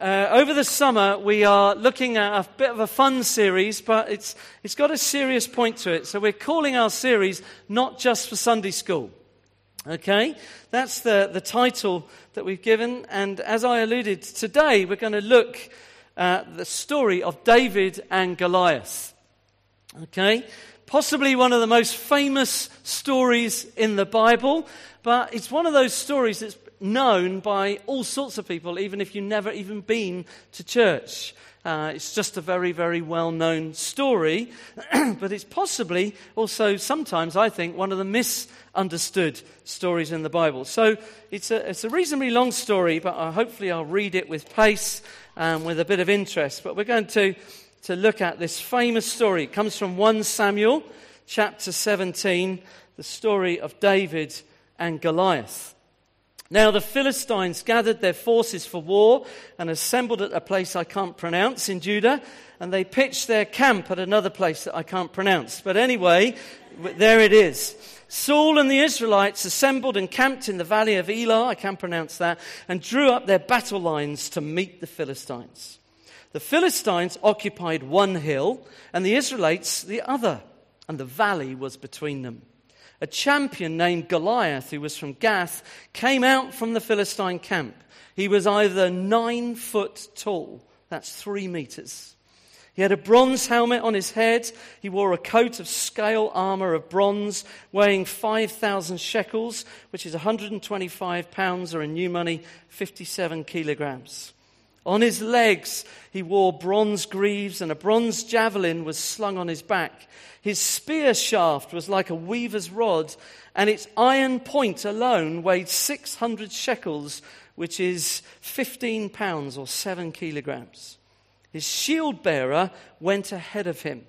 Uh, over the summer, we are looking at a bit of a fun series, but it's, it's got a serious point to it. So we're calling our series Not Just for Sunday School. Okay? That's the, the title that we've given. And as I alluded, today we're going to look at the story of David and Goliath. Okay? Possibly one of the most famous stories in the Bible, but it's one of those stories that's known by all sorts of people, even if you've never even been to church. Uh, it's just a very, very well known story, but it's possibly also sometimes, I think, one of the misunderstood stories in the Bible. So it's a, it's a reasonably long story, but uh, hopefully I'll read it with pace and with a bit of interest. But we're going to, to look at this famous story. It comes from 1 Samuel chapter 17, the story of David and Goliath. Now the Philistines gathered their forces for war and assembled at a place I can't pronounce in Judah, and they pitched their camp at another place that I can't pronounce. But anyway, there it is. Saul and the Israelites assembled and camped in the valley of Elah, I can't pronounce that, and drew up their battle lines to meet the Philistines. The Philistines occupied one hill, and the Israelites the other, and the valley was between them a champion named Goliath, who was from Gath, came out from the Philistine camp. He was either nine foot tall, that's three meters. He had a bronze helmet on his head. He wore a coat of scale armor of bronze, weighing 5,000 shekels, which is 125 pounds, or in new money, 57 kilograms. On his legs, he wore bronze greaves, and a bronze javelin was slung on his back. His spear shaft was like a weaver's rod, and its iron point alone weighed 600 shekels, which is 15 pounds or 7 kilograms. His shield bearer went ahead of him.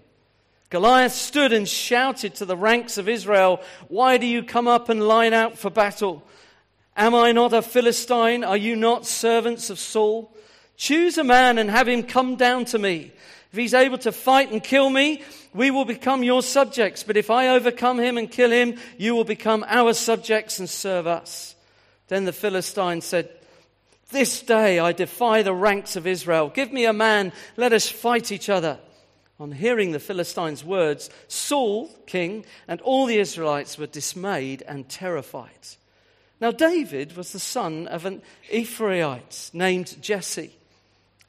Goliath stood and shouted to the ranks of Israel, Why do you come up and line out for battle? Am I not a Philistine? Are you not servants of Saul? Choose a man and have him come down to me. If he's able to fight and kill me, we will become your subjects. But if I overcome him and kill him, you will become our subjects and serve us. Then the Philistine said, This day I defy the ranks of Israel. Give me a man, let us fight each other. On hearing the Philistines' words, Saul, king, and all the Israelites were dismayed and terrified. Now, David was the son of an Ephraite named Jesse,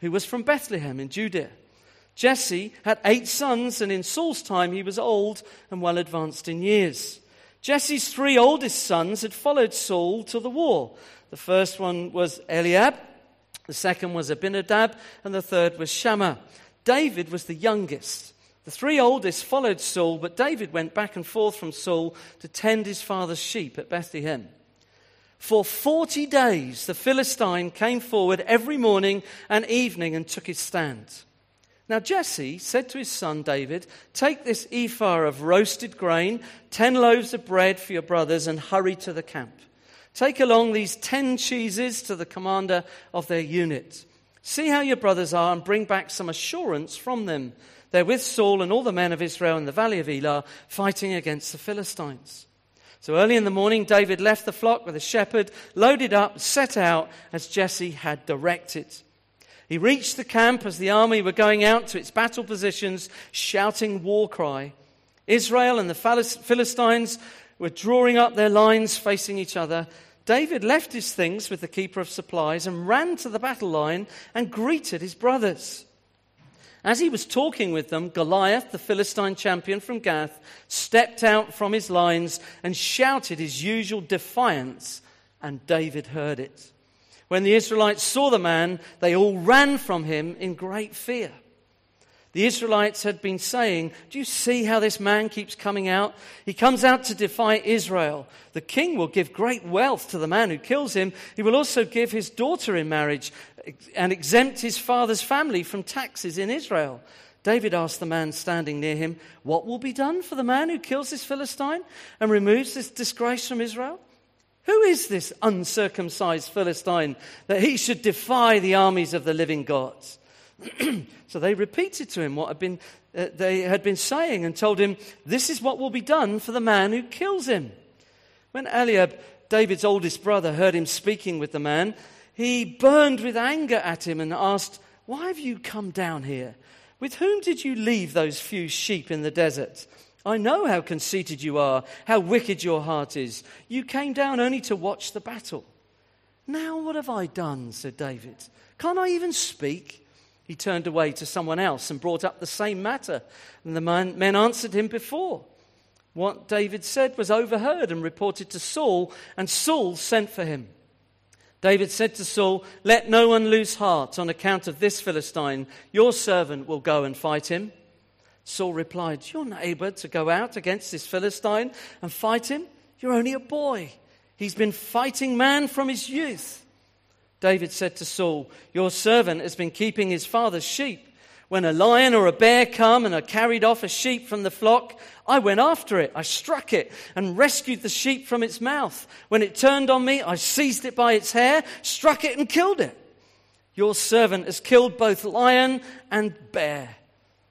who was from Bethlehem in Judea. Jesse had eight sons, and in Saul's time he was old and well advanced in years. Jesse's three oldest sons had followed Saul to the war. The first one was Eliab, the second was Abinadab, and the third was Shammah. David was the youngest. The three oldest followed Saul, but David went back and forth from Saul to tend his father's sheep at Bethlehem. For 40 days, the Philistine came forward every morning and evening and took his stand. Now Jesse said to his son David, Take this ephah of roasted grain, ten loaves of bread for your brothers, and hurry to the camp. Take along these ten cheeses to the commander of their unit. See how your brothers are, and bring back some assurance from them. They're with Saul and all the men of Israel in the valley of Elah, fighting against the Philistines. So early in the morning, David left the flock with a shepherd, loaded up, set out as Jesse had directed. He reached the camp as the army were going out to its battle positions, shouting war cry. Israel and the Philistines were drawing up their lines facing each other. David left his things with the keeper of supplies and ran to the battle line and greeted his brothers. As he was talking with them, Goliath, the Philistine champion from Gath, stepped out from his lines and shouted his usual defiance, and David heard it. When the Israelites saw the man, they all ran from him in great fear. The Israelites had been saying, Do you see how this man keeps coming out? He comes out to defy Israel. The king will give great wealth to the man who kills him. He will also give his daughter in marriage and exempt his father's family from taxes in Israel. David asked the man standing near him, What will be done for the man who kills this Philistine and removes this disgrace from Israel? Who is this uncircumcised Philistine that he should defy the armies of the living gods? so they repeated to him what had been, uh, they had been saying and told him, This is what will be done for the man who kills him. When Eliab, David's oldest brother, heard him speaking with the man, he burned with anger at him and asked, Why have you come down here? With whom did you leave those few sheep in the desert? I know how conceited you are, how wicked your heart is. You came down only to watch the battle. Now, what have I done? said David. Can't I even speak? He turned away to someone else and brought up the same matter. And the man, men answered him before. What David said was overheard and reported to Saul, and Saul sent for him. David said to Saul, Let no one lose heart on account of this Philistine. Your servant will go and fight him. Saul replied, You're not able to go out against this Philistine and fight him. You're only a boy. He's been fighting man from his youth. David said to Saul, Your servant has been keeping his father's sheep. When a lion or a bear come and I carried off a sheep from the flock, I went after it. I struck it and rescued the sheep from its mouth. When it turned on me, I seized it by its hair, struck it, and killed it. Your servant has killed both lion and bear.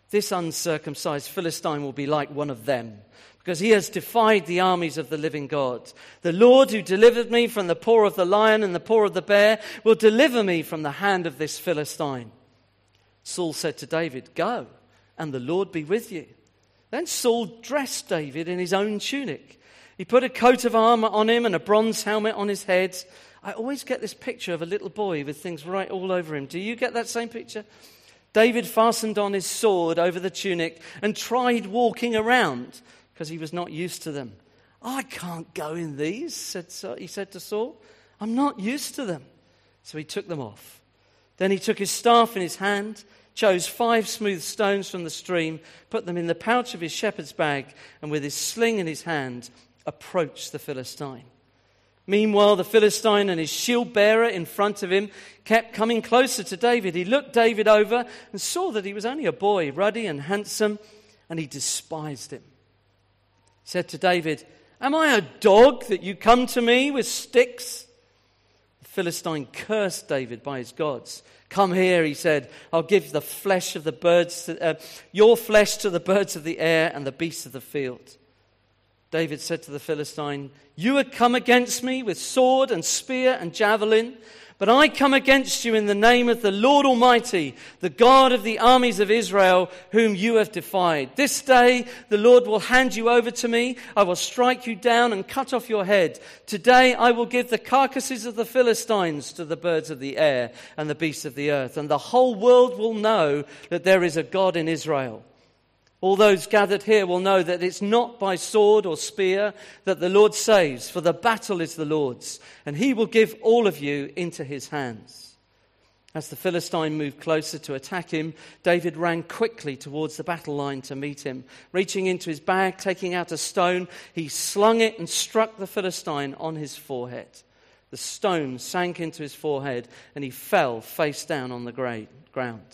This uncircumcised Philistine will be like one of them because he has defied the armies of the living God. The Lord who delivered me from the paw of the lion and the paw of the bear will deliver me from the hand of this Philistine. Saul said to David, Go, and the Lord be with you. Then Saul dressed David in his own tunic. He put a coat of armor on him and a bronze helmet on his head. I always get this picture of a little boy with things right all over him. Do you get that same picture? David fastened on his sword over the tunic and tried walking around because he was not used to them. I can't go in these, said, he said to Saul. I'm not used to them. So he took them off. Then he took his staff in his hand, chose five smooth stones from the stream, put them in the pouch of his shepherd's bag, and with his sling in his hand, approached the Philistine. Meanwhile, the Philistine and his shield bearer in front of him kept coming closer to David. He looked David over and saw that he was only a boy, ruddy and handsome, and he despised him said to David, Am I a dog that you come to me with sticks? The Philistine cursed David by his gods. Come here, he said. I'll give the flesh of the birds, to, uh, your flesh to the birds of the air and the beasts of the field. David said to the Philistine, You had come against me with sword and spear and javelin, but I come against you in the name of the Lord Almighty, the God of the armies of Israel, whom you have defied. This day the Lord will hand you over to me. I will strike you down and cut off your head. Today I will give the carcasses of the Philistines to the birds of the air and the beasts of the earth, and the whole world will know that there is a God in Israel. All those gathered here will know that it's not by sword or spear that the Lord saves, for the battle is the Lord's, and he will give all of you into his hands. As the Philistine moved closer to attack him, David ran quickly towards the battle line to meet him. Reaching into his bag, taking out a stone, he slung it and struck the Philistine on his forehead. The stone sank into his forehead, and he fell face down on the ground.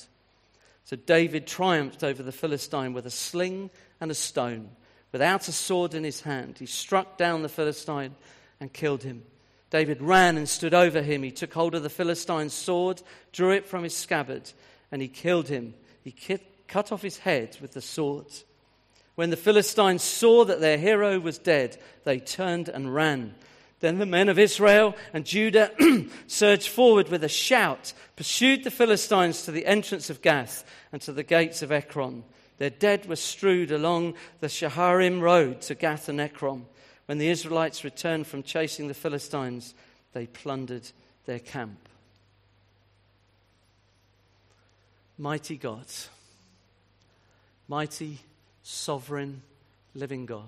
So David triumphed over the Philistine with a sling and a stone. Without a sword in his hand, he struck down the Philistine and killed him. David ran and stood over him. He took hold of the Philistine's sword, drew it from his scabbard, and he killed him. He cut off his head with the sword. When the Philistines saw that their hero was dead, they turned and ran. Then the men of Israel and Judah surged forward with a shout, pursued the Philistines to the entrance of Gath and to the gates of Ekron. Their dead were strewed along the Shaaraim road to Gath and Ekron. When the Israelites returned from chasing the Philistines, they plundered their camp. Mighty God, mighty, sovereign, living God,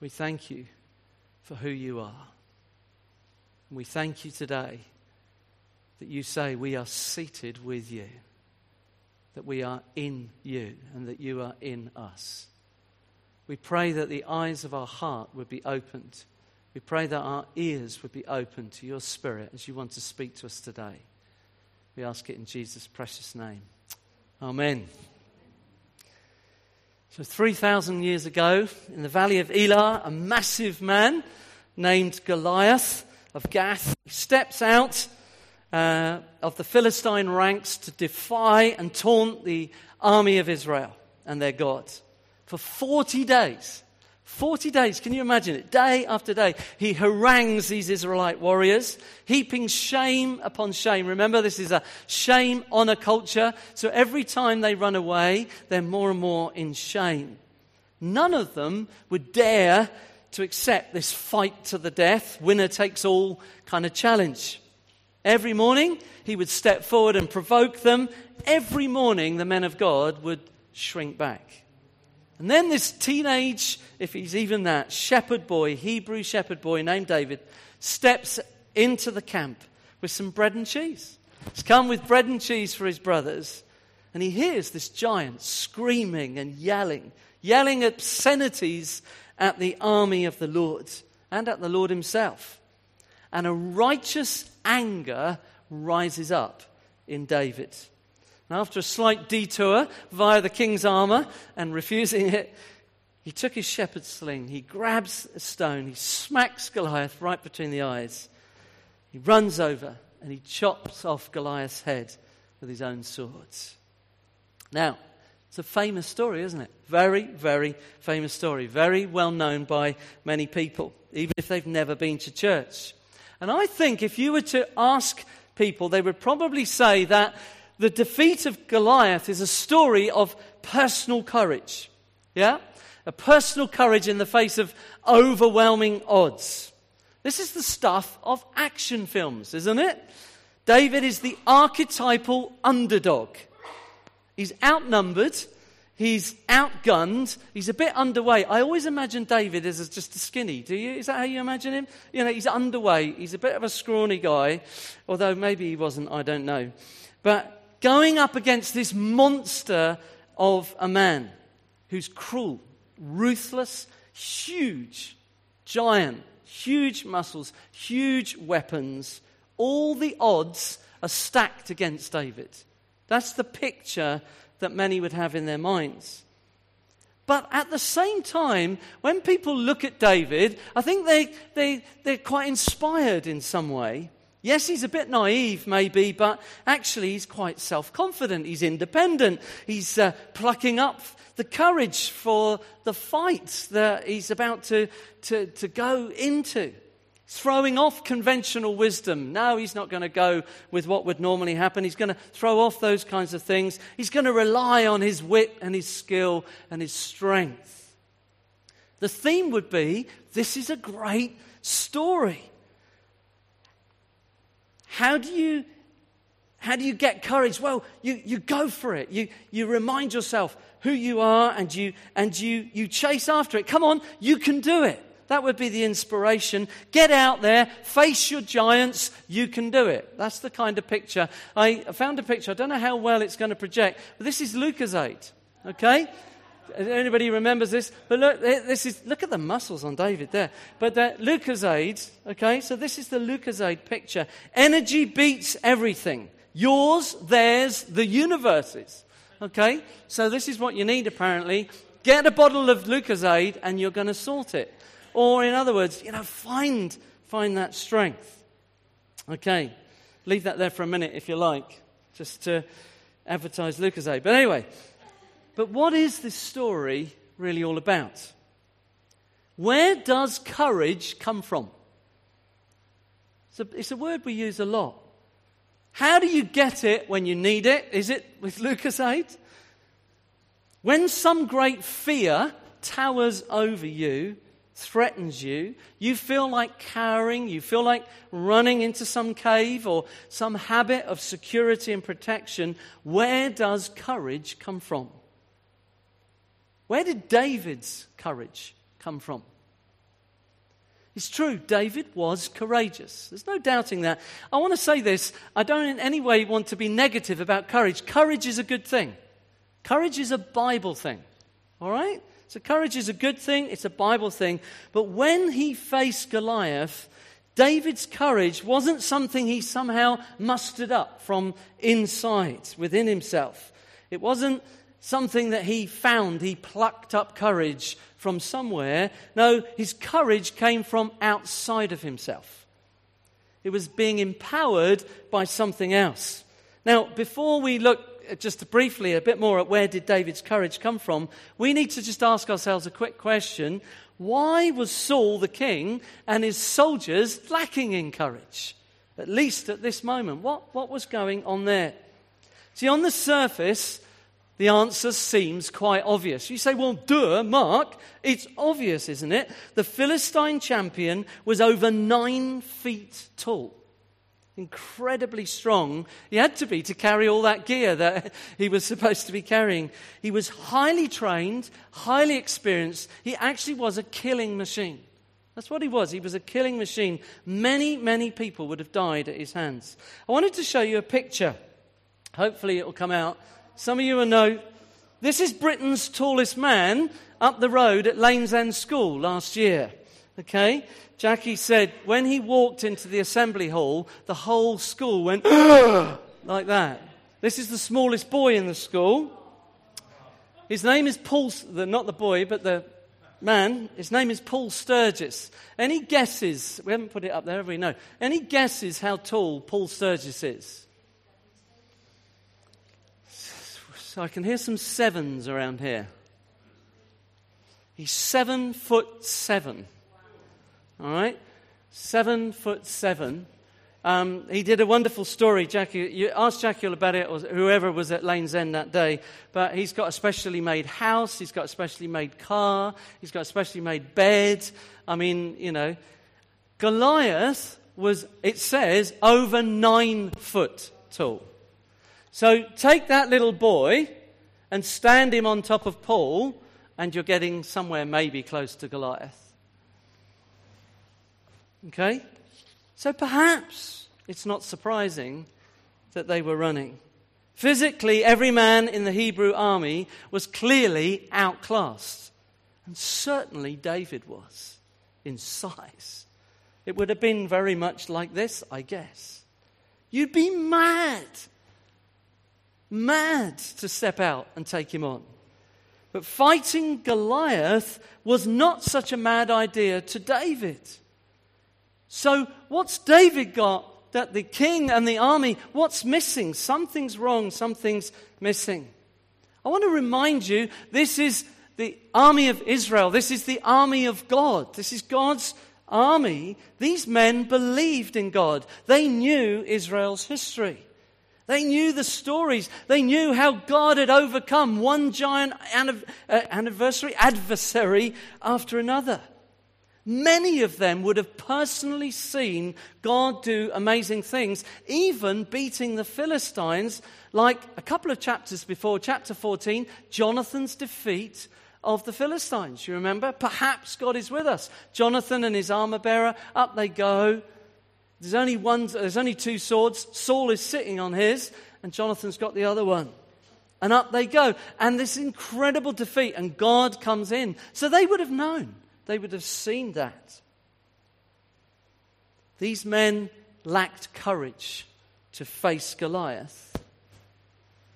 we thank you for who you are. We thank you today that you say we are seated with you, that we are in you, and that you are in us. We pray that the eyes of our heart would be opened. We pray that our ears would be open to your spirit as you want to speak to us today. We ask it in Jesus' precious name. Amen. So, 3,000 years ago, in the valley of Elah, a massive man named Goliath of Gath steps out uh, of the Philistine ranks to defy and taunt the army of Israel and their God. For 40 days, 40 days, can you imagine it? Day after day, he harangues these Israelite warriors, heaping shame upon shame. Remember, this is a shame honor culture. So every time they run away, they're more and more in shame. None of them would dare to accept this fight to the death, winner takes all kind of challenge. Every morning, he would step forward and provoke them. Every morning, the men of God would shrink back. And then this teenage, if he's even that, shepherd boy, Hebrew shepherd boy named David, steps into the camp with some bread and cheese. He's come with bread and cheese for his brothers. And he hears this giant screaming and yelling, yelling obscenities at the army of the Lord and at the Lord himself. And a righteous anger rises up in David. And After a slight detour via the king's armor and refusing it, he took his shepherd's sling, he grabs a stone, he smacks Goliath right between the eyes. He runs over and he chops off Goliath's head with his own swords. Now, it's a famous story, isn't it? Very, very famous story. Very well known by many people, even if they've never been to church. And I think if you were to ask people, they would probably say that the defeat of Goliath is a story of personal courage. Yeah? A personal courage in the face of overwhelming odds. This is the stuff of action films, isn't it? David is the archetypal underdog. He's outnumbered, he's outgunned, he's a bit underweight. I always imagine David as just a skinny. Do you? Is that how you imagine him? You know, he's underweight, he's a bit of a scrawny guy, although maybe he wasn't, I don't know. But going up against this monster of a man who's cruel, ruthless, huge, giant, huge muscles, huge weapons. All the odds are stacked against David. That's the picture that many would have in their minds. But at the same time, when people look at David, I think they, they, they're quite inspired in some way Yes, he's a bit naive, maybe, but actually he's quite self confident. He's independent. He's uh, plucking up the courage for the fight that he's about to, to, to go into. Throwing off conventional wisdom. No, he's not going to go with what would normally happen. He's going to throw off those kinds of things. He's going to rely on his wit and his skill and his strength. The theme would be this is a great story. How do you, how do you get courage? Well, you, you go for it. You, you remind yourself who you are and, you, and you, you chase after it. Come on, you can do it. That would be the inspiration. Get out there, face your giants, you can do it. That's the kind of picture. I found a picture, I don't know how well it's going to project, but this is Lucozade. Okay? Anybody remembers this? But look, this is, look at the muscles on David there. But the Lucozade, okay, so this is the Lucozade picture. Energy beats everything. Yours, theirs, the universe's. Okay? So this is what you need apparently. Get a bottle of Lucozade and you're going to sort it. Or in other words, you know, find, find that strength. Okay. Leave that there for a minute if you like, just to advertise Lucozade. But anyway, but what is this story really all about? Where does courage come from? It's a, it's a word we use a lot. How do you get it when you need it? Is it with Lucozade? When some great fear towers over you, threatens you, you feel like cowering, you feel like running into some cave or some habit of security and protection, where does courage come from? Where did David's courage come from? It's true, David was courageous. There's no doubting that. I want to say this I don't in any way want to be negative about courage. Courage is a good thing, courage is a Bible thing. All right? So, courage is a good thing, it's a Bible thing. But when he faced Goliath, David's courage wasn't something he somehow mustered up from inside, within himself. It wasn't something that he found. He plucked up courage from somewhere. No, his courage came from outside of himself. It was being empowered by something else. Now, before we look Uh, just briefly a bit more at where did David's courage come from, we need to just ask ourselves a quick question. Why was Saul the king and his soldiers lacking in courage? At least at this moment. What, what was going on there? See, on the surface, the answer seems quite obvious. You say, well, duh, Mark, it's obvious, isn't it? The Philistine champion was over nine feet tall. Incredibly strong. He had to be to carry all that gear that he was supposed to be carrying. He was highly trained, highly experienced. He actually was a killing machine. That's what he was. He was a killing machine. Many, many people would have died at his hands. I wanted to show you a picture. Hopefully, it will come out some of you will know this is Britain's tallest man up the road at Lane's End School last year. Okay? Jackie said when he walked into the assembly hall, the whole school went like that. This is the smallest boy in the school. His name is Paul, not the boy, but the man. His name is Paul Sturgess. Any guesses? We haven't put it up there, have we? No. Any guesses how tall Paul Sturgess is? So I can hear some sevens around here. He's seven foot seven. All right? Seven foot seven. Um, he did a wonderful story. Jackie, you asked Jackie about it, or whoever was at Lane's End that day. But he's got a specially made house. He's got a specially made car. He's got a specially made bed. I mean, you know, Goliath was, it says, over nine foot tall. So take that little boy and stand him on top of Paul, and you're getting somewhere maybe close to Goliath. Okay? So perhaps it's not surprising that they were running. Physically, every man in the Hebrew army was clearly outclassed. And certainly David was in size. It would have been very much like this, I guess. You'd be mad mad to step out and take him on. But fighting Goliath was not such a mad idea to David. So, what's David got that the king and the army, what's missing? Something's wrong, something's missing. I want to remind you this is the army of Israel, this is the army of God, this is God's army. These men believed in God, they knew Israel's history. They knew the stories. They knew how God had overcome one giant uh, anniversary adversary after another. Many of them would have personally seen God do amazing things, even beating the Philistines, like a couple of chapters before, chapter 14, Jonathan's defeat of the Philistines. You remember? Perhaps God is with us. Jonathan and his armor bearer, up they go. There's only, one, there's only two swords. Saul is sitting on his, and Jonathan's got the other one. And up they go. And this incredible defeat, and God comes in. So they would have known, they would have seen that. These men lacked courage to face Goliath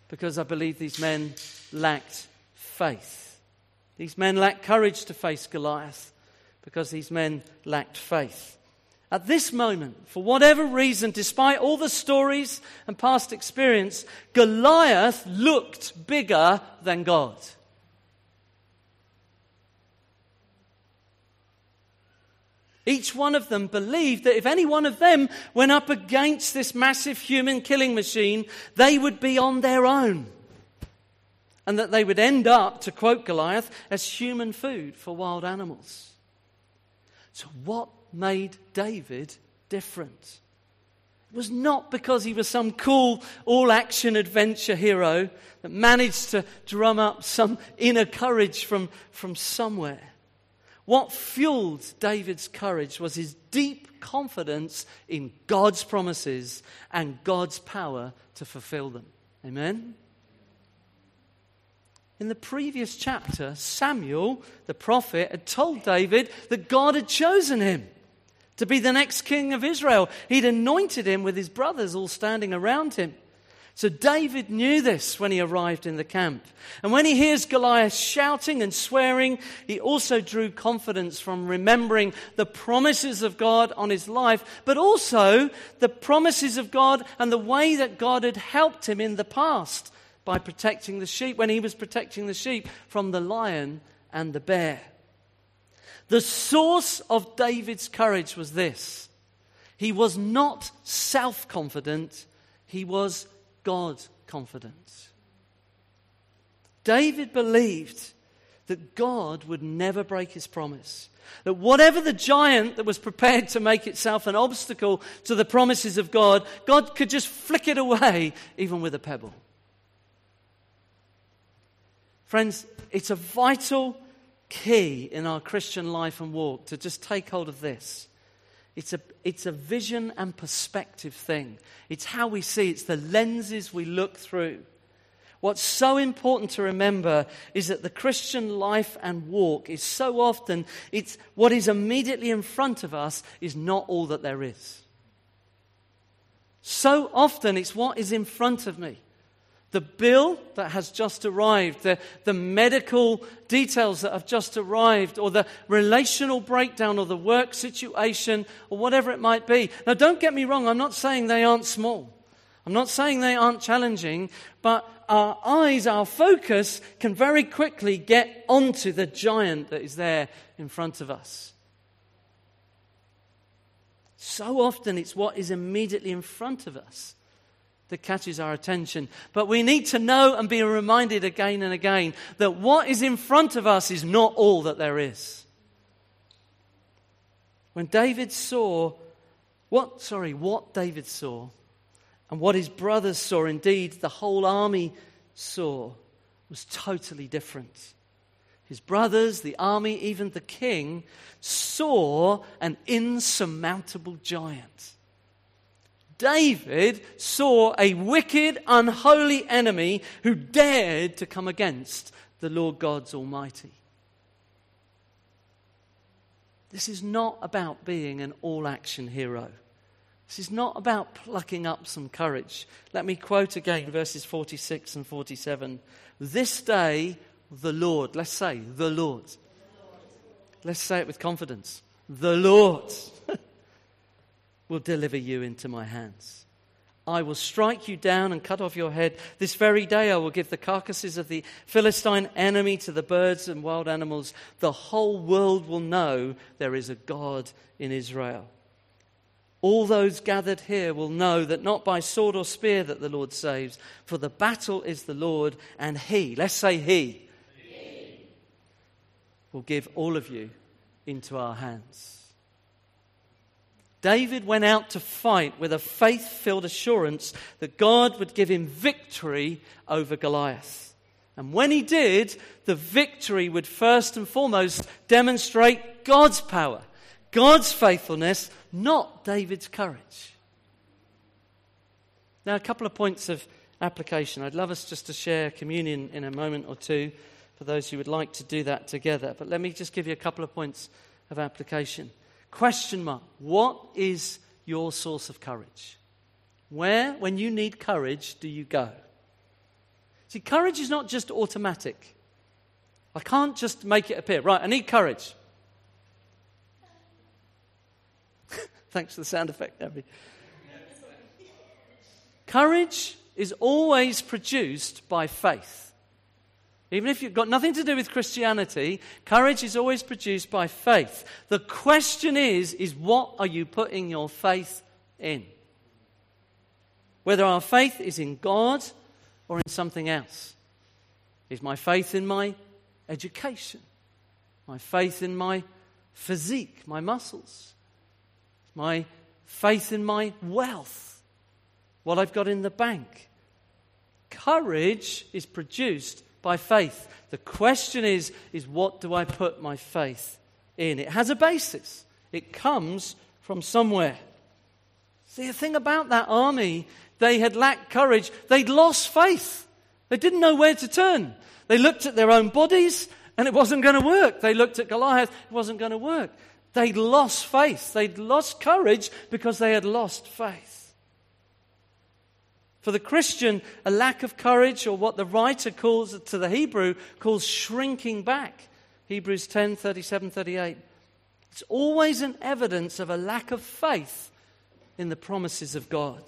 because I believe these men lacked faith. These men lacked courage to face Goliath because these men lacked faith. At this moment, for whatever reason, despite all the stories and past experience, Goliath looked bigger than God. Each one of them believed that if any one of them went up against this massive human killing machine, they would be on their own. And that they would end up, to quote Goliath, as human food for wild animals. So, what made David different. It was not because he was some cool all action adventure hero that managed to drum up some inner courage from, from somewhere. What fueled David's courage was his deep confidence in God's promises and God's power to fulfill them. Amen? In the previous chapter, Samuel, the prophet, had told David that God had chosen him to be the next king of Israel. He'd anointed him with his brothers all standing around him. So David knew this when he arrived in the camp. And when he hears Goliath shouting and swearing, he also drew confidence from remembering the promises of God on his life, but also the promises of God and the way that God had helped him in the past. by protecting the sheep when he was protecting the sheep from the lion and the bear. The source of David's courage was this he was not self confident, he was God confidence. David believed that God would never break his promise. That whatever the giant that was prepared to make itself an obstacle to the promises of God, God could just flick it away, even with a pebble. Friends, it's a vital key in our Christian life and walk to just take hold of this. It's a, it's a vision and perspective thing. It's how we see, it's the lenses we look through. What's so important to remember is that the Christian life and walk is so often, it's what is immediately in front of us is not all that there is. So often it's what is in front of me. The bill that has just arrived, the, the medical details that have just arrived, or the relational breakdown, or the work situation, or whatever it might be. Now, don't get me wrong, I'm not saying they aren't small. I'm not saying they aren't challenging, but our eyes, our focus can very quickly get onto the giant that is there in front of us. So often it's what is immediately in front of us that catches our attention. But we need to know and be reminded again and again that what is in front of us is not all that there is. When David saw what, sorry, what David saw and what his brothers saw, indeed, the whole army saw, was totally different. His brothers, the army, even the king, saw an insurmountable giant. David saw a wicked, unholy enemy who dared to come against the Lord God's Almighty. This is not about being an all action hero. This is not about plucking up some courage. Let me quote again verses 46 and 47. This day, the Lord, let's say, the Lord. Let's say it with confidence. The Lord will deliver you into my hands. I will strike you down and cut off your head. This very day I will give the carcasses of the Philistine enemy to the birds and wild animals. The whole world will know there is a God in Israel. All those gathered here will know that not by sword or spear that the Lord saves, for the battle is the Lord, and He, let's say He, he. will give all of you into our hands. David went out to fight with a faith filled assurance that God would give him victory over Goliath. And when he did, the victory would first and foremost demonstrate God's power, God's faithfulness not David's courage. Now, a couple of points of application. I'd love us just to share communion in a moment or two for those who would like to do that together. But let me just give you a couple of points of application. Question mark What is your source of courage? Where, when you need courage, do you go? See, courage is not just automatic. I can't just make it appear. Right, I need courage. Thanks for the sound effect, Abby. Courage is always produced by faith. Even if you've got nothing to do with Christianity, courage is always produced by faith. The question is, is what are you putting your faith in? Whether our faith is in God or in something else. Is my faith in my education? My faith in my physique, my muscles? my faith in my wealth, what I've got in the bank. Courage is produced by faith. The question is, is what do I put my faith in? It has a basis. It comes from somewhere. See, the thing about that army, they had lacked courage. They'd lost faith. They didn't know where to turn. They looked at their own bodies and it wasn't going to work. They looked at Goliath, it wasn't going to work. They'd lost faith. They'd lost courage because they had lost faith. For the Christian, a lack of courage, or what the writer calls to the Hebrew, calls shrinking back. Hebrews 10 37 38. It's always an evidence of a lack of faith in the promises of God.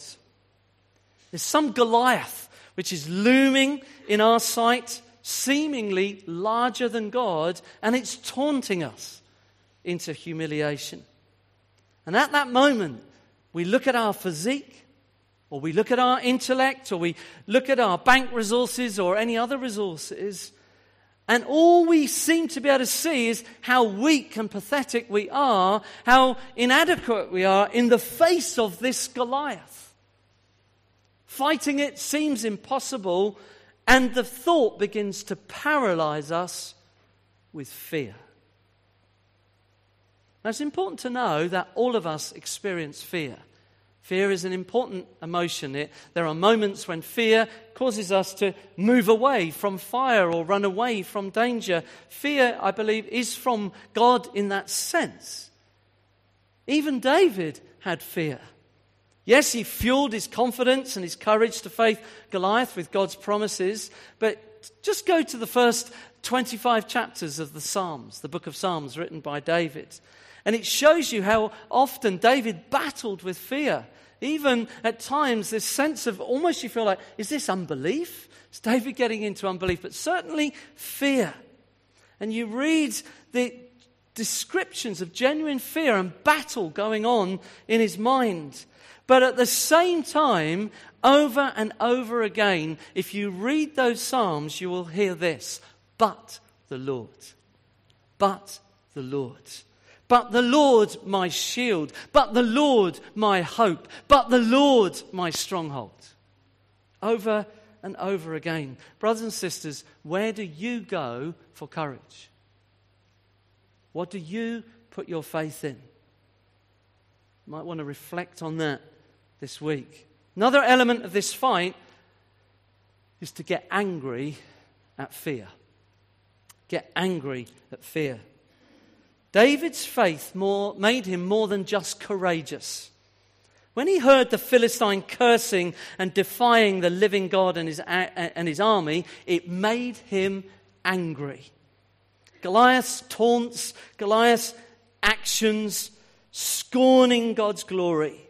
There's some Goliath which is looming in our sight, seemingly larger than God, and it's taunting us into humiliation. And at that moment, we look at our physique, or we look at our intellect, or we look at our bank resources or any other resources, and all we seem to be able to see is how weak and pathetic we are, how inadequate we are in the face of this Goliath. Fighting it seems impossible, and the thought begins to paralyze us with fear. Now, it's important to know that all of us experience fear. Fear is an important emotion. It, there are moments when fear causes us to move away from fire or run away from danger. Fear, I believe, is from God in that sense. Even David had fear. Yes, he fueled his confidence and his courage to face Goliath with God's promises, but just go to the first 25 chapters of the Psalms, the book of Psalms written by David. And it shows you how often David battled with fear. Even at times, this sense of almost you feel like, is this unbelief? Is David getting into unbelief? But certainly fear. And you read the descriptions of genuine fear and battle going on in his mind. But at the same time, over and over again, if you read those Psalms, you will hear this But the Lord. But the Lord. But the Lord my shield, but the Lord my hope, but the Lord my stronghold. Over and over again. Brothers and sisters, where do you go for courage? What do you put your faith in? You might want to reflect on that this week. Another element of this fight is to get angry at fear. Get angry at fear. David's faith more, made him more than just courageous. When he heard the Philistine cursing and defying the living God and his, and his army, it made him angry. Goliath's taunts, Goliath's actions, scorning God's glory.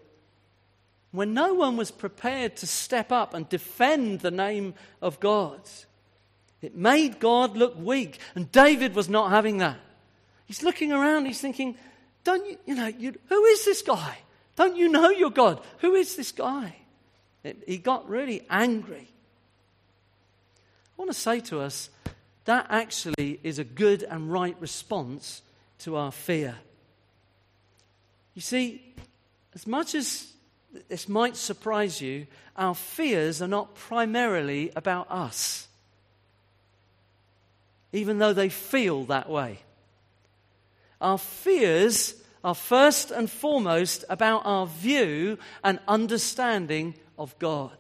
When no one was prepared to step up and defend the name of God, it made God look weak. And David was not having that. He's looking around, he's thinking, don't you, you know, you, who is this guy? Don't you know your God? Who is this guy? It, he got really angry. I want to say to us that actually is a good and right response to our fear. You see, as much as this might surprise you, our fears are not primarily about us, even though they feel that way. Our fears are first and foremost about our view and understanding of God.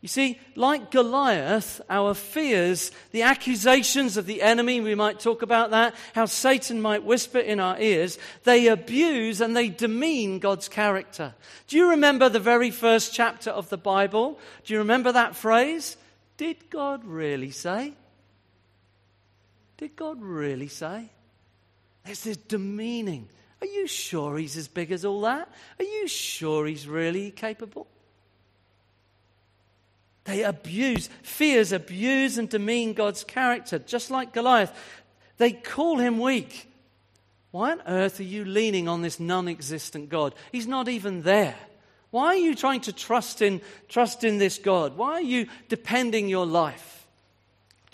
You see, like Goliath, our fears, the accusations of the enemy, we might talk about that, how Satan might whisper in our ears, they abuse and they demean God's character. Do you remember the very first chapter of the Bible? Do you remember that phrase? Did God really say? Did God really say? There's this demeaning. Are you sure he's as big as all that? Are you sure he's really capable? They abuse, fears abuse and demean God's character, just like Goliath. They call him weak. Why on earth are you leaning on this non existent God? He's not even there. Why are you trying to trust in, trust in this God? Why are you depending your life?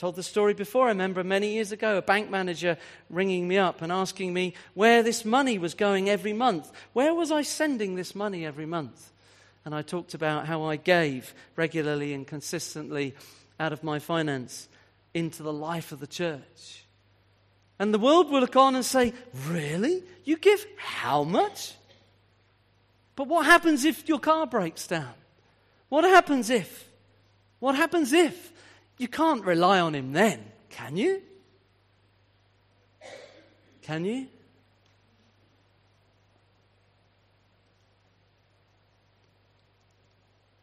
Told the story before. I remember many years ago a bank manager ringing me up and asking me where this money was going every month. Where was I sending this money every month? And I talked about how I gave regularly and consistently out of my finance into the life of the church. And the world will look on and say, Really? You give how much? But what happens if your car breaks down? What happens if? What happens if? You can't rely on him then, can you? Can you?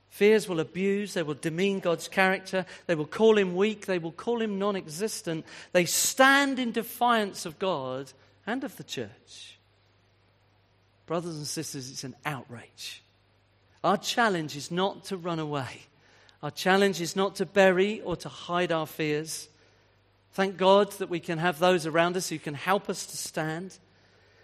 Fears will abuse, they will demean God's character, they will call him weak, they will call him non existent. They stand in defiance of God and of the church. Brothers and sisters, it's an outrage. Our challenge is not to run away. Our challenge is not to bury or to hide our fears. Thank God that we can have those around us who can help us to stand.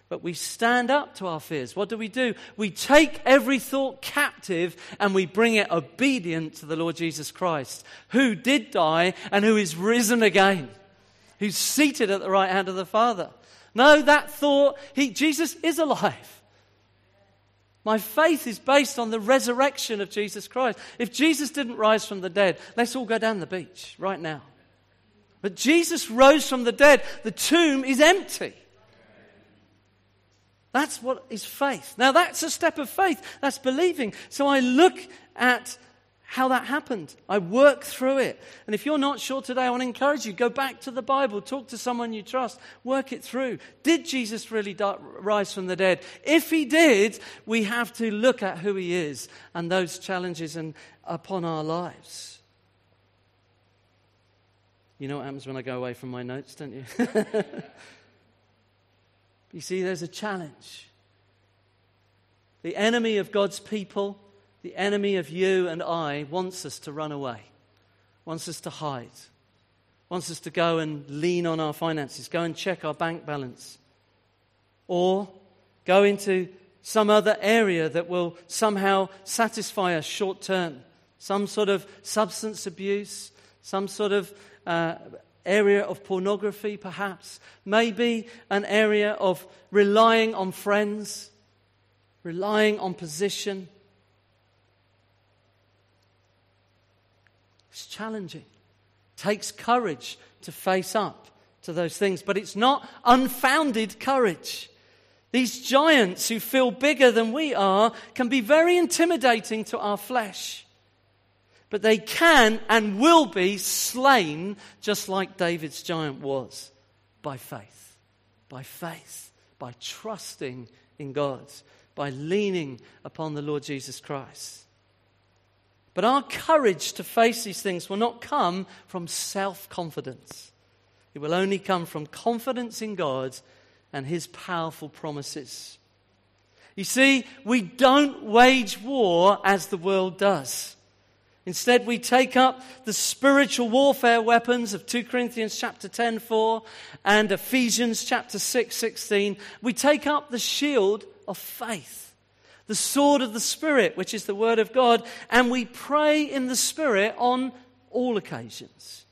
But we stand up to our fears. What do we do? We take every thought captive and we bring it obedient to the Lord Jesus Christ, who did die and who is risen again, who's seated at the right hand of the Father. No, that thought, he, Jesus is alive. My faith is based on the resurrection of Jesus Christ. If Jesus didn't rise from the dead, let's all go down the beach right now. But Jesus rose from the dead. The tomb is empty. That's what is faith. Now, that's a step of faith. That's believing. So I look at how that happened. I work through it. And if you're not sure today, I want to encourage you go back to the Bible, talk to someone you trust, work it through. Did Jesus really die, rise from the dead? If he did, we have to look at who he is and those challenges and upon our lives. You know what happens when I go away from my notes, don't you? you see, there's a challenge. The enemy of God's people the enemy of you and I wants us to run away, wants us to hide, wants us to go and lean on our finances, go and check our bank balance, or go into some other area that will somehow satisfy us short term, some sort of substance abuse, some sort of uh, area of pornography, perhaps, maybe an area of relying on friends, relying on position It's challenging. It takes courage to face up to those things, but it's not unfounded courage. These giants who feel bigger than we are can be very intimidating to our flesh. But they can and will be slain just like David's giant was by faith. By faith. By trusting in God. By leaning upon the Lord Jesus Christ. But our courage to face these things will not come from self confidence. It will only come from confidence in God and His powerful promises. You see, we don't wage war as the world does. Instead, we take up the spiritual warfare weapons of 2 Corinthians chapter 10, 4 and Ephesians chapter 6, 16. We take up the shield of faith the sword of the Spirit, which is the Word of God, and we pray in the Spirit on all occasions.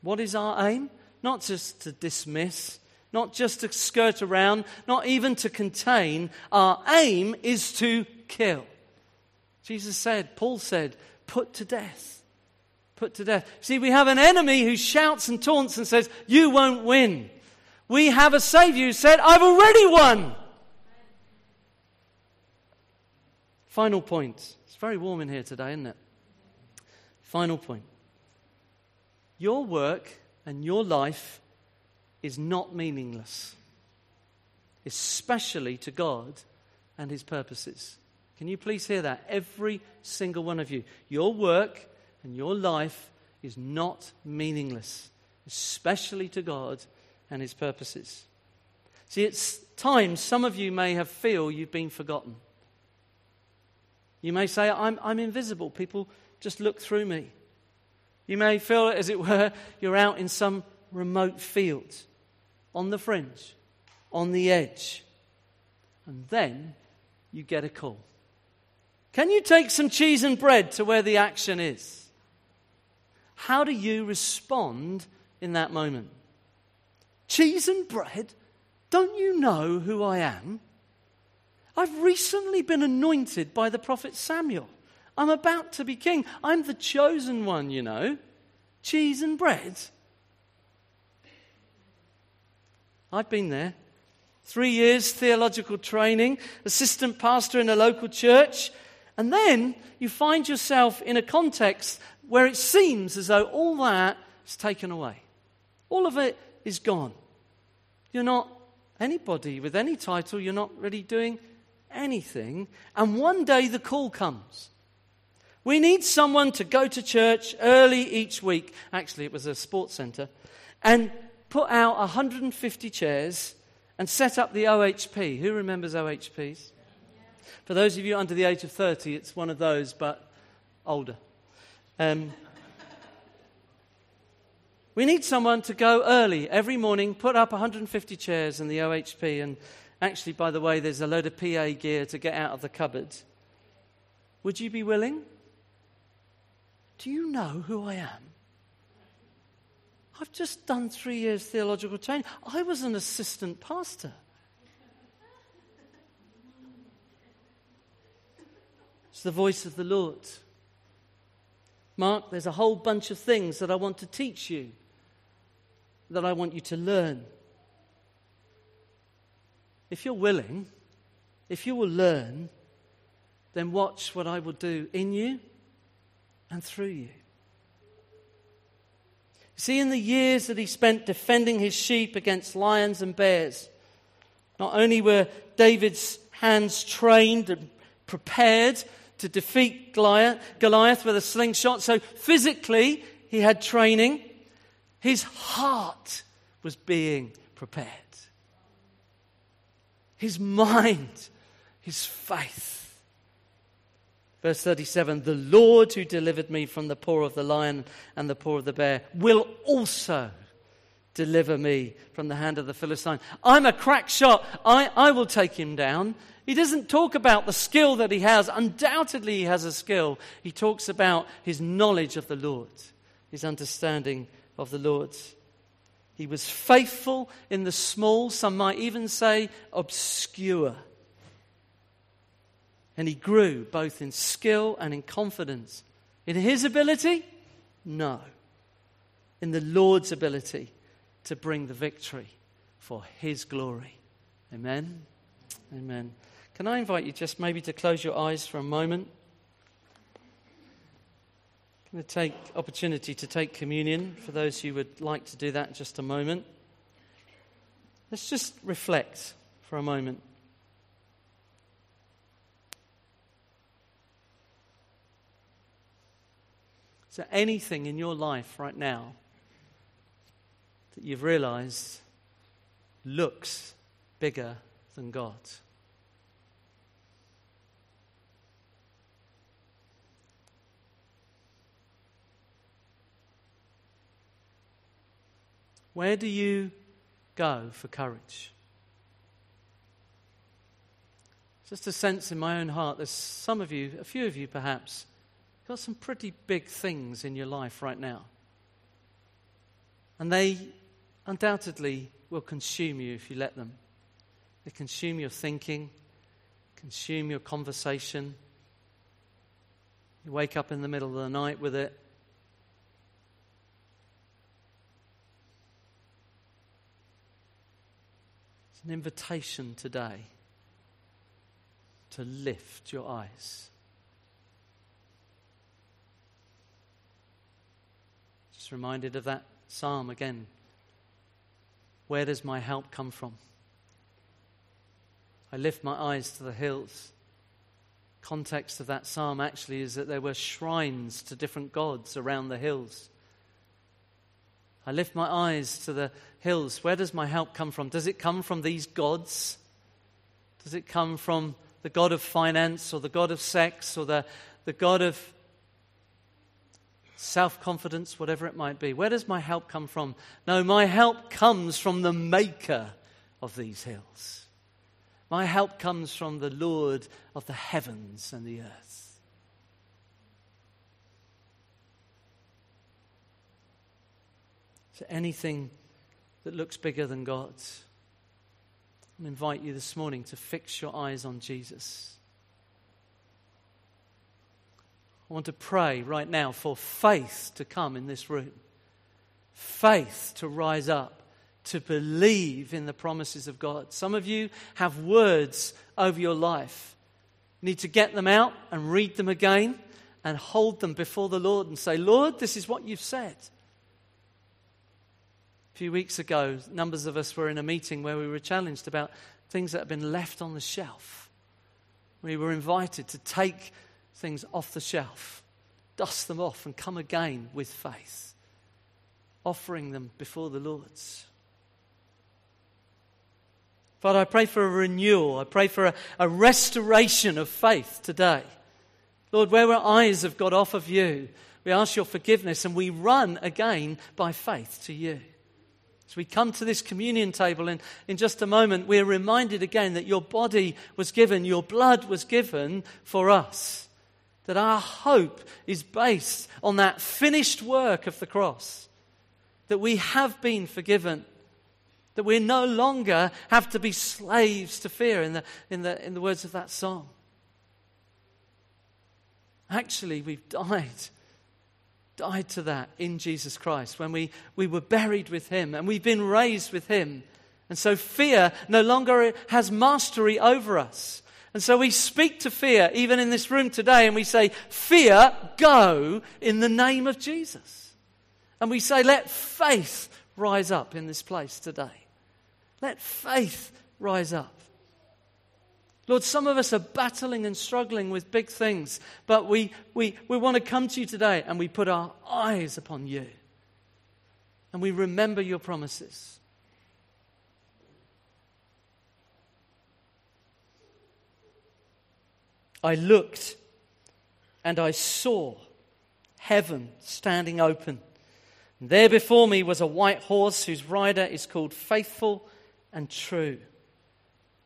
What is our aim? Not just to dismiss, not just to skirt around, not even to contain. Our aim is to kill. Jesus said, Paul said, put to death. Put to death. See, we have an enemy who shouts and taunts and says, You won't win. We have a Savior who said, I've already won. Final point. It's very warm in here today, isn't it? Final point. Your work and your life is not meaningless, especially to God and His purposes. Can you please hear that? Every single one of you. Your work and your life is not meaningless, especially to God and His purposes. See, it's times some of you may have feel you've been forgotten. You may say, I'm, I'm invisible. People just look through me. You may feel, as it were, you're out in some remote field, on the fringe, on the edge. And then you get a call. Can you take some cheese and bread to where the action is? How do you respond in that moment? Cheese and bread? Don't you know who I am? I've recently been anointed by the prophet Samuel. I'm about to be king. I'm the chosen one, you know. Cheese and bread. I've been there. Three years theological training, assistant pastor in a local church. And then you find yourself in a context where it seems as though all that is taken away. All of it is gone. You're not anybody with any title, you're not really doing anything, and one day the call comes. We need someone to go to church early each week. Actually, it was a sports centre. And put out 150 chairs and set up the OHP. Who remembers OHPs? For those of you under the age of 30, it's one of those, but older. Um, we need someone to go early every morning, put up 150 chairs in the OHP, and actually, by the way, there's a load of PA gear to get out of the cupboard. Would you be willing? Do you know who I am? I've just done three years theological training. I was an assistant pastor. It's the voice of the Lord. Mark, there's a whole bunch of things that I want to teach you, that I want you to learn. If you're willing, if you will learn, then watch what I will do in you and through you. See, in the years that he spent defending his sheep against lions and bears, not only were David's hands trained and prepared to defeat Goliath with a slingshot, so physically he had training, his heart was being prepared. His mind, his faith Verse 37 The Lord who delivered me from the paw of the lion and the paw of the bear will also deliver me from the hand of the Philistine. I'm a crack shot. I, I will take him down. He doesn't talk about the skill that he has. Undoubtedly, he has a skill. He talks about his knowledge of the Lord, his understanding of the Lord. He was faithful in the small, some might even say obscure. And he grew both in skill and in confidence. In his ability? No. In the Lord's ability to bring the victory for his glory. Amen. Amen. Can I invite you just maybe to close your eyes for a moment? I'm going to take opportunity to take communion for those who would like to do that in just a moment. Let's just reflect for a moment. Is there anything in your life right now that you've realized looks bigger than God? Where do you go for courage? Just a sense in my own heart, there's some of you, a few of you perhaps, got some pretty big things in your life right now. And they undoubtedly will consume you if you let them. They consume your thinking, consume your conversation. You wake up in the middle of the night with it. An invitation today to lift your eyes Just reminded of that psalm again. Where does my help come from? I lift my eyes to the hills. Context of that psalm actually is that there were shrines to different gods around the hills. I lift my eyes to the hills. Where does my help come from? Does it come from these gods? Does it come from the God of finance or the God of sex or the, the God of self confidence, whatever it might be. Where does my help come from? No, my help comes from the maker of these hills. My help comes from the Lord of the heavens and the earth. So anything that looks bigger than God's, I invite you this morning to fix your eyes on Jesus. I want to pray right now for faith to come in this room, faith to rise up, to believe in the promises of God. Some of you have words over your life. You need to get them out and read them again and hold them before the Lord and say, Lord, this is what you've said. A few weeks ago, numbers of us were in a meeting where we were challenged about things that had been left on the shelf. We were invited to take things off the shelf, dust them off, and come again with faith, offering them before the Lord's. Father, I pray for a renewal. I pray for a, a restoration of faith today. Lord, where our eyes have got off of you, we ask your forgiveness and we run again by faith to you. As we come to this communion table in, in just a moment, we're reminded again that your body was given, your blood was given for us. That our hope is based on that finished work of the cross. That we have been forgiven. That we no longer have to be slaves to fear, in the, in the, in the words of that song. Actually, we've died died to that in Jesus Christ when we, we were buried with him and we've been raised with him. And so fear no longer has mastery over us. And so we speak to fear, even in this room today, and we say, Fear, go in the name of Jesus. And we say, Let faith rise up in this place today. Let faith rise up. Lord, some of us are battling and struggling with big things, but we, we, we want to come to you today and we put our eyes upon you. And we remember your promises. I looked and I saw heaven standing open. And there before me was a white horse whose rider is called Faithful and True.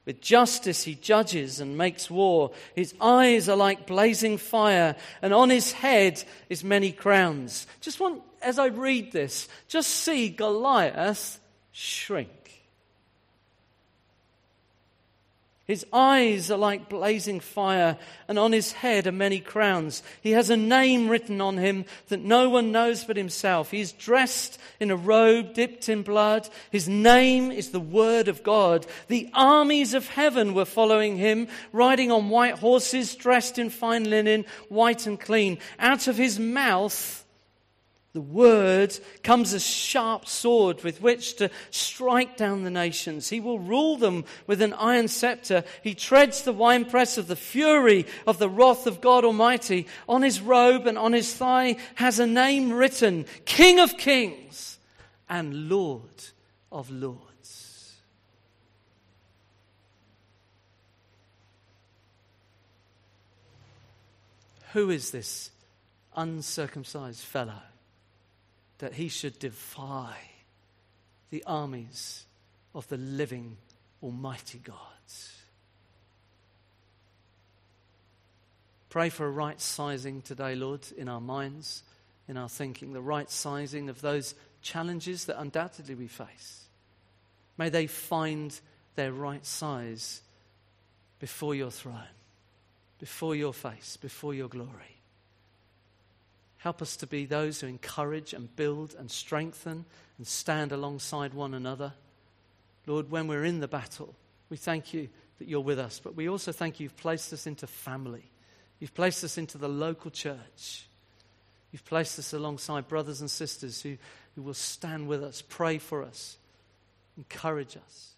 With justice he judges and makes war. His eyes are like blazing fire, and on his head is many crowns. Just want, as I read this, just see Goliath shrink. His eyes are like blazing fire, and on his head are many crowns. He has a name written on him that no one knows but himself. He is dressed in a robe dipped in blood. His name is the Word of God. The armies of heaven were following him, riding on white horses, dressed in fine linen, white and clean. Out of his mouth, the word comes a sharp sword with which to strike down the nations. He will rule them with an iron scepter. He treads the winepress of the fury of the wrath of God Almighty. On his robe and on his thigh has a name written King of Kings and Lord of Lords. Who is this uncircumcised fellow? That he should defy the armies of the living Almighty God. Pray for a right sizing today, Lord, in our minds, in our thinking, the right sizing of those challenges that undoubtedly we face. May they find their right size before your throne, before your face, before your glory. Help us to be those who encourage and build and strengthen and stand alongside one another. Lord, when we're in the battle, we thank you that you're with us, but we also thank you you've placed us into family. You've placed us into the local church. You've placed us alongside brothers and sisters who, who will stand with us, pray for us, encourage us.